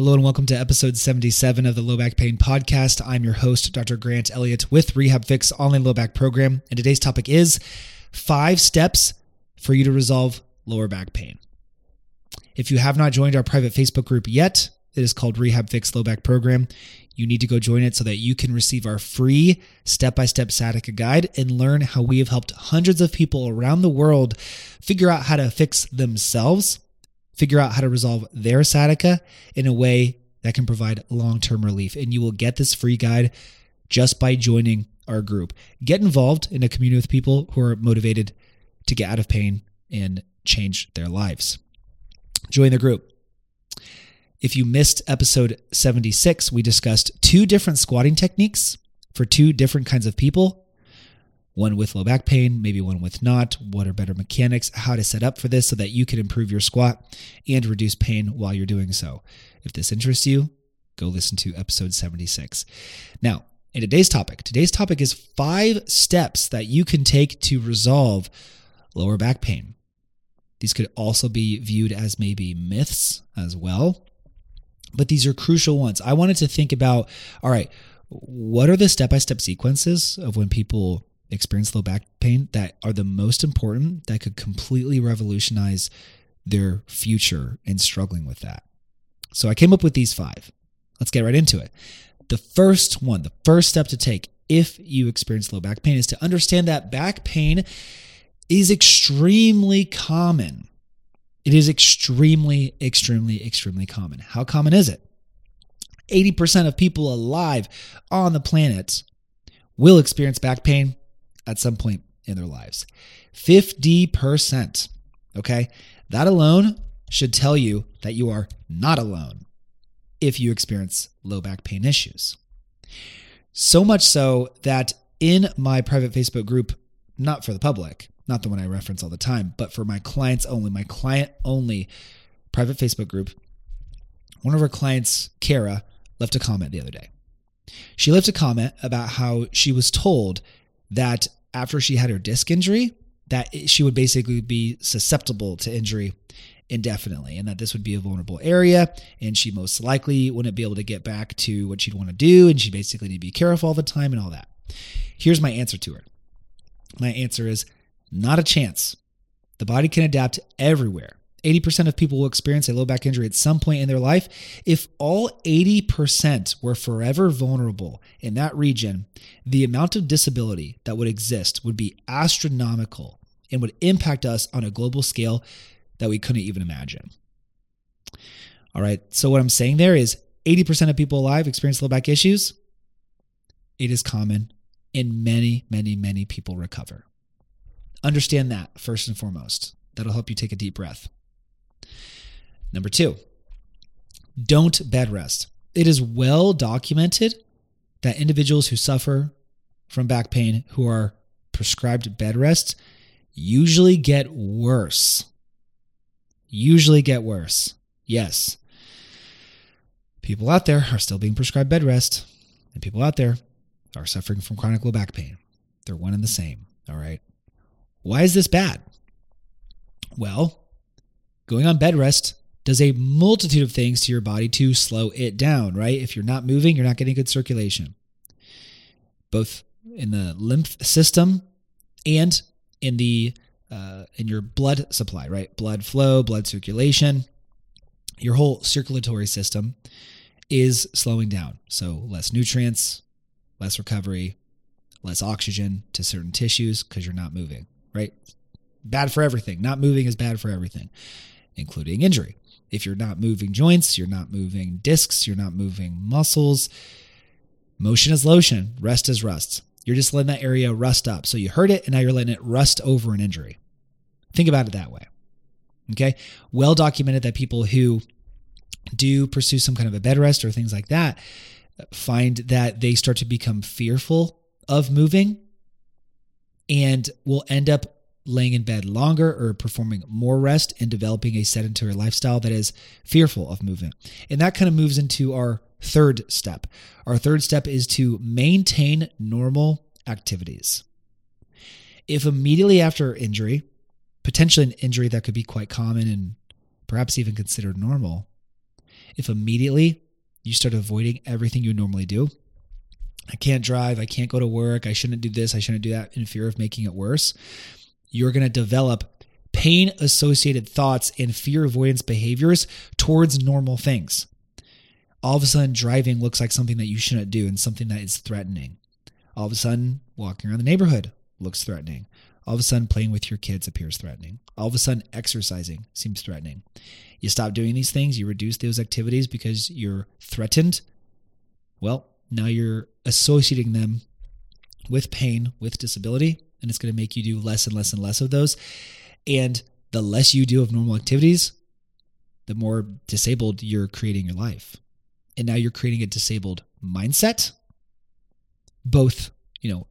Hello and welcome to episode 77 of the Low Back Pain Podcast. I'm your host, Dr. Grant Elliott with Rehab Fix Online Low Back Program. And today's topic is five steps for you to resolve lower back pain. If you have not joined our private Facebook group yet, it is called Rehab Fix Low Back Program. You need to go join it so that you can receive our free step by step sciatica guide and learn how we have helped hundreds of people around the world figure out how to fix themselves figure out how to resolve their sciatica in a way that can provide long term relief. And you will get this free guide just by joining our group. Get involved in a community with people who are motivated to get out of pain and change their lives. Join the group. If you missed episode 76, we discussed two different squatting techniques for two different kinds of people one with low back pain, maybe one with not, what are better mechanics, how to set up for this so that you can improve your squat and reduce pain while you're doing so. If this interests you, go listen to episode 76. Now, in today's topic, today's topic is five steps that you can take to resolve lower back pain. These could also be viewed as maybe myths as well, but these are crucial ones. I wanted to think about all right, what are the step by step sequences of when people experience low back pain that are the most important that could completely revolutionize their future in struggling with that. So I came up with these five. Let's get right into it. The first one, the first step to take if you experience low back pain is to understand that back pain is extremely common. It is extremely, extremely, extremely common. How common is it? 80% of people alive on the planet will experience back pain at some point in their lives. 50%. Okay. That alone should tell you that you are not alone if you experience low back pain issues. So much so that in my private Facebook group, not for the public, not the one I reference all the time, but for my clients only, my client only private Facebook group, one of our clients, Kara, left a comment the other day. She left a comment about how she was told that after she had her disc injury, that she would basically be susceptible to injury indefinitely and that this would be a vulnerable area and she most likely wouldn't be able to get back to what she'd want to do and she basically need to be careful all the time and all that. Here's my answer to her. My answer is not a chance. The body can adapt everywhere. 80% of people will experience a low back injury at some point in their life. If all 80% were forever vulnerable in that region, the amount of disability that would exist would be astronomical and would impact us on a global scale that we couldn't even imagine. All right, so what I'm saying there is 80% of people alive experience low back issues. It is common, and many, many, many people recover. Understand that first and foremost. That'll help you take a deep breath. Number two, don't bed rest. It is well documented that individuals who suffer from back pain who are prescribed bed rest usually get worse. Usually get worse. Yes. People out there are still being prescribed bed rest, and people out there are suffering from chronic low back pain. They're one and the same. All right. Why is this bad? Well, going on bed rest does a multitude of things to your body to slow it down, right? If you're not moving, you're not getting good circulation, both in the lymph system and in the uh, in your blood supply, right? Blood flow, blood circulation, your whole circulatory system is slowing down. So less nutrients, less recovery, less oxygen to certain tissues because you're not moving, right? Bad for everything. Not moving is bad for everything, including injury. If you're not moving joints, you're not moving discs, you're not moving muscles. Motion is lotion, rest is rust. You're just letting that area rust up. So you hurt it and now you're letting it rust over an injury. Think about it that way. Okay. Well documented that people who do pursue some kind of a bed rest or things like that find that they start to become fearful of moving and will end up laying in bed longer or performing more rest and developing a sedentary lifestyle that is fearful of movement. And that kind of moves into our third step. Our third step is to maintain normal activities. If immediately after injury, potentially an injury that could be quite common and perhaps even considered normal, if immediately you start avoiding everything you normally do, I can't drive, I can't go to work, I shouldn't do this, I shouldn't do that, in fear of making it worse, you're going to develop pain associated thoughts and fear avoidance behaviors towards normal things. All of a sudden, driving looks like something that you shouldn't do and something that is threatening. All of a sudden, walking around the neighborhood looks threatening. All of a sudden, playing with your kids appears threatening. All of a sudden, exercising seems threatening. You stop doing these things, you reduce those activities because you're threatened. Well, now you're associating them with pain, with disability, and it's going to make you do less and less and less of those. And the less you do of normal activities, the more disabled you're creating your life. And now you're creating a disabled mindset, both, you know,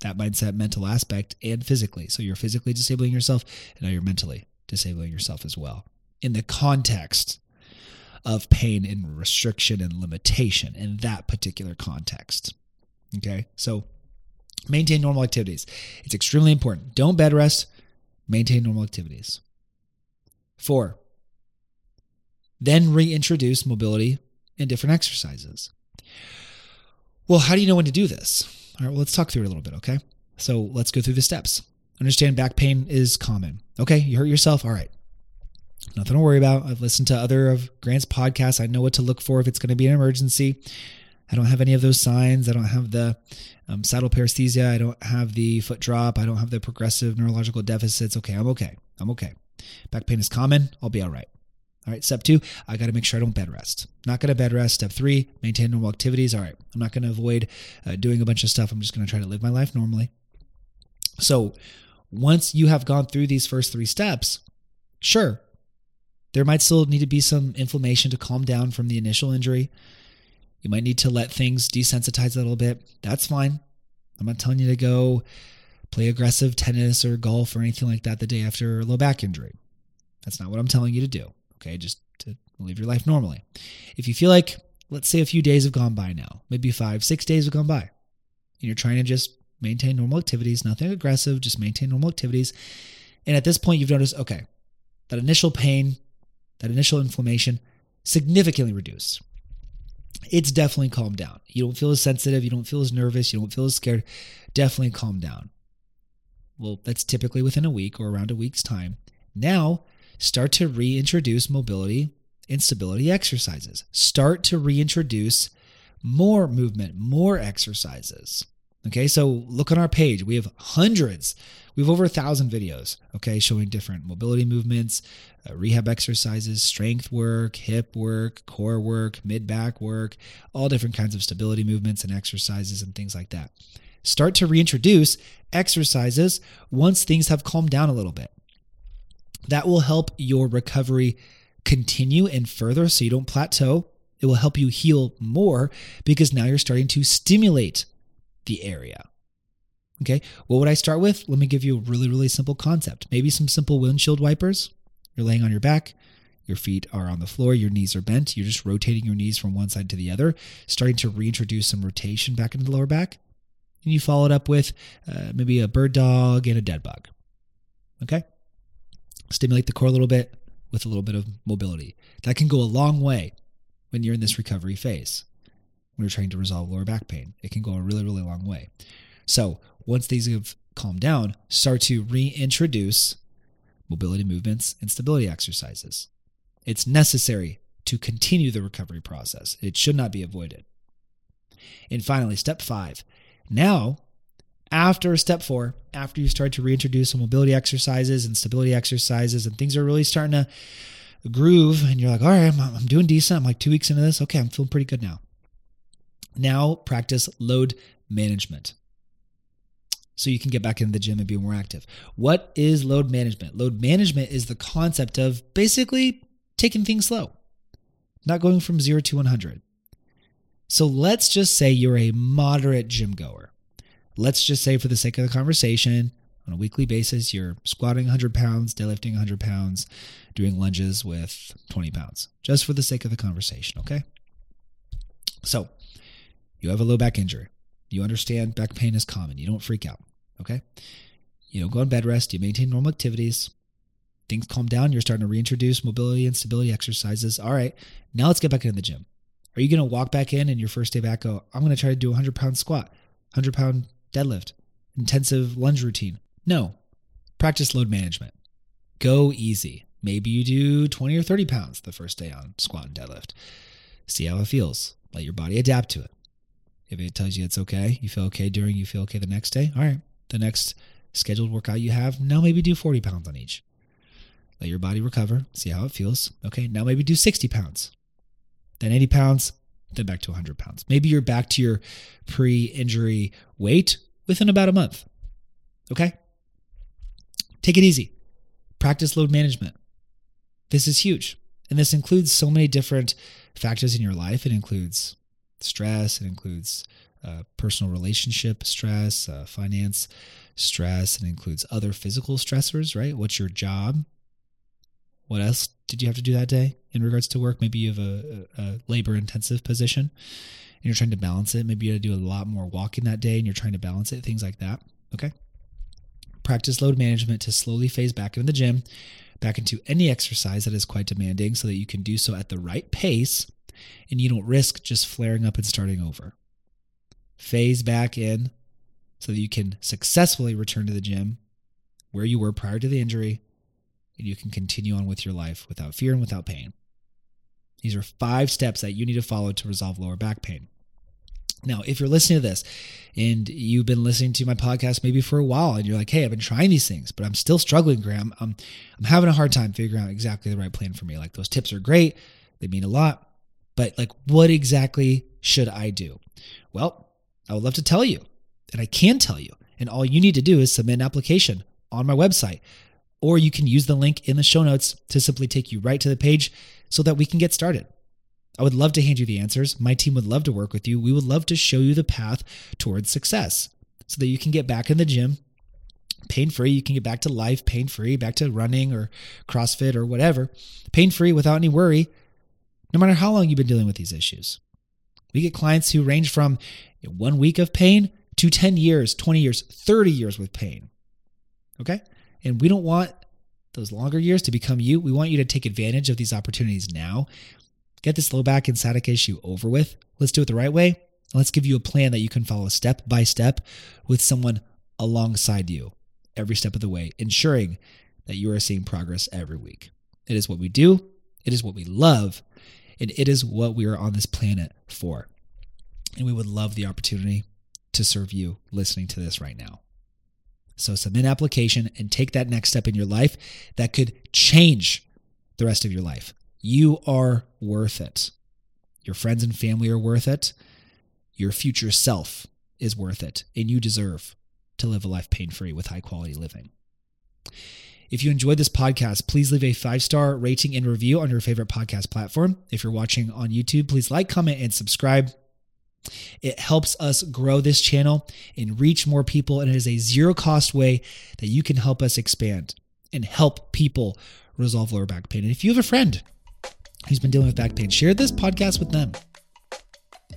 that mindset, mental aspect, and physically. So you're physically disabling yourself, and now you're mentally disabling yourself as well. In the context of pain and restriction and limitation in that particular context. Okay, so maintain normal activities. It's extremely important. Don't bed rest, maintain normal activities. Four, then reintroduce mobility and different exercises. Well, how do you know when to do this? All right, well, let's talk through it a little bit, okay? So let's go through the steps. Understand back pain is common. Okay, you hurt yourself. All right. Nothing to worry about. I've listened to other of Grant's podcasts. I know what to look for if it's going to be an emergency. I don't have any of those signs. I don't have the um, saddle paresthesia. I don't have the foot drop. I don't have the progressive neurological deficits. Okay, I'm okay. I'm okay. Back pain is common. I'll be all right. All right, step two, I got to make sure I don't bed rest. Not going to bed rest. Step three, maintain normal activities. All right, I'm not going to avoid uh, doing a bunch of stuff. I'm just going to try to live my life normally. So once you have gone through these first three steps, sure, there might still need to be some inflammation to calm down from the initial injury. You might need to let things desensitize a little bit. That's fine. I'm not telling you to go play aggressive tennis or golf or anything like that the day after a low back injury. That's not what I'm telling you to do. Okay, just to live your life normally. If you feel like, let's say a few days have gone by now, maybe five, six days have gone by, and you're trying to just maintain normal activities, nothing aggressive, just maintain normal activities. And at this point, you've noticed, okay, that initial pain that initial inflammation significantly reduced. It's definitely calmed down. You don't feel as sensitive, you don't feel as nervous, you don't feel as scared. Definitely calm down. Well, that's typically within a week or around a week's time. Now, start to reintroduce mobility and stability exercises. Start to reintroduce more movement, more exercises. Okay, so look on our page. We have hundreds we have over a thousand videos, okay, showing different mobility movements, uh, rehab exercises, strength work, hip work, core work, mid back work, all different kinds of stability movements and exercises and things like that. Start to reintroduce exercises once things have calmed down a little bit. That will help your recovery continue and further so you don't plateau. It will help you heal more because now you're starting to stimulate the area. Okay, what would I start with? Let me give you a really, really simple concept. Maybe some simple windshield wipers. You're laying on your back, your feet are on the floor, your knees are bent. You're just rotating your knees from one side to the other, starting to reintroduce some rotation back into the lower back. And you follow it up with uh, maybe a bird dog and a dead bug. Okay? Stimulate the core a little bit with a little bit of mobility. That can go a long way when you're in this recovery phase, when you're trying to resolve lower back pain. It can go a really, really long way. So, once these have calmed down, start to reintroduce mobility movements and stability exercises. It's necessary to continue the recovery process. It should not be avoided. And finally, step five. Now, after step four, after you start to reintroduce some mobility exercises and stability exercises, and things are really starting to groove, and you're like, all right, I'm, I'm doing decent. I'm like two weeks into this. Okay, I'm feeling pretty good now. Now, practice load management so you can get back into the gym and be more active. What is load management? Load management is the concept of basically taking things slow, not going from zero to 100. So let's just say you're a moderate gym goer. Let's just say, for the sake of the conversation, on a weekly basis, you're squatting 100 pounds, deadlifting 100 pounds, doing lunges with 20 pounds, just for the sake of the conversation, okay? So you have a low back injury. You understand back pain is common. You don't freak out. Okay. You don't go on bed rest. You maintain normal activities. things calm down. You're starting to reintroduce mobility and stability exercises. All right, now let's get back into the gym. Are you going to walk back in and your first day back go, I'm going to try to do a 100 pound squat, 100 pound deadlift, intensive lunge routine? No. Practice load management. Go easy. Maybe you do 20 or 30 pounds the first day on squat and deadlift. See how it feels. Let your body adapt to it. If it tells you it's okay, you feel okay during, you feel okay the next day. All right. The next scheduled workout you have, now maybe do 40 pounds on each. Let your body recover, see how it feels. Okay, now maybe do 60 pounds, then 80 pounds, then back to 100 pounds. Maybe you're back to your pre injury weight within about a month. Okay? Take it easy. Practice load management. This is huge. And this includes so many different factors in your life. It includes stress, it includes uh, personal relationship stress, uh, finance stress, it includes other physical stressors, right? What's your job? What else did you have to do that day in regards to work? Maybe you have a, a labor intensive position and you're trying to balance it. Maybe you had to do a lot more walking that day and you're trying to balance it, things like that. Okay. Practice load management to slowly phase back into the gym, back into any exercise that is quite demanding so that you can do so at the right pace and you don't risk just flaring up and starting over. Phase back in so that you can successfully return to the gym where you were prior to the injury and you can continue on with your life without fear and without pain. These are five steps that you need to follow to resolve lower back pain. Now, if you're listening to this and you've been listening to my podcast maybe for a while and you're like, hey, I've been trying these things, but I'm still struggling, Grant. I'm, I'm having a hard time figuring out exactly the right plan for me. Like, those tips are great, they mean a lot, but like, what exactly should I do? Well, I would love to tell you, and I can tell you. And all you need to do is submit an application on my website, or you can use the link in the show notes to simply take you right to the page so that we can get started. I would love to hand you the answers. My team would love to work with you. We would love to show you the path towards success so that you can get back in the gym pain free. You can get back to life pain free, back to running or CrossFit or whatever, pain free without any worry, no matter how long you've been dealing with these issues. We get clients who range from one week of pain to 10 years, 20 years, 30 years with pain. Okay? And we don't want those longer years to become you. We want you to take advantage of these opportunities now. Get this low back and sciatica issue over with. Let's do it the right way. And Let's give you a plan that you can follow step by step with someone alongside you every step of the way, ensuring that you are seeing progress every week. It is what we do, it is what we love, and it is what we are on this planet for. And we would love the opportunity to serve you listening to this right now. So submit an application and take that next step in your life that could change the rest of your life. You are worth it. Your friends and family are worth it. Your future self is worth it. And you deserve to live a life pain free with high quality living. If you enjoyed this podcast, please leave a five star rating and review on your favorite podcast platform. If you're watching on YouTube, please like, comment, and subscribe. It helps us grow this channel and reach more people, and it is a zero cost way that you can help us expand and help people resolve lower back pain. And if you have a friend who's been dealing with back pain, share this podcast with them.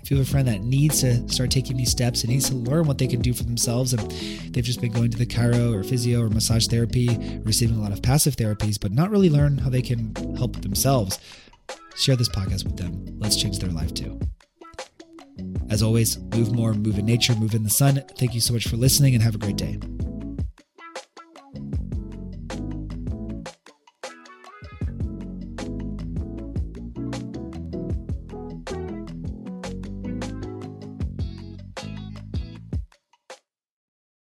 If you have a friend that needs to start taking these steps and needs to learn what they can do for themselves, and they've just been going to the chiro or physio or massage therapy, receiving a lot of passive therapies, but not really learn how they can help themselves, share this podcast with them. Let's change their life too. As always, move more, move in nature, move in the sun. Thank you so much for listening and have a great day.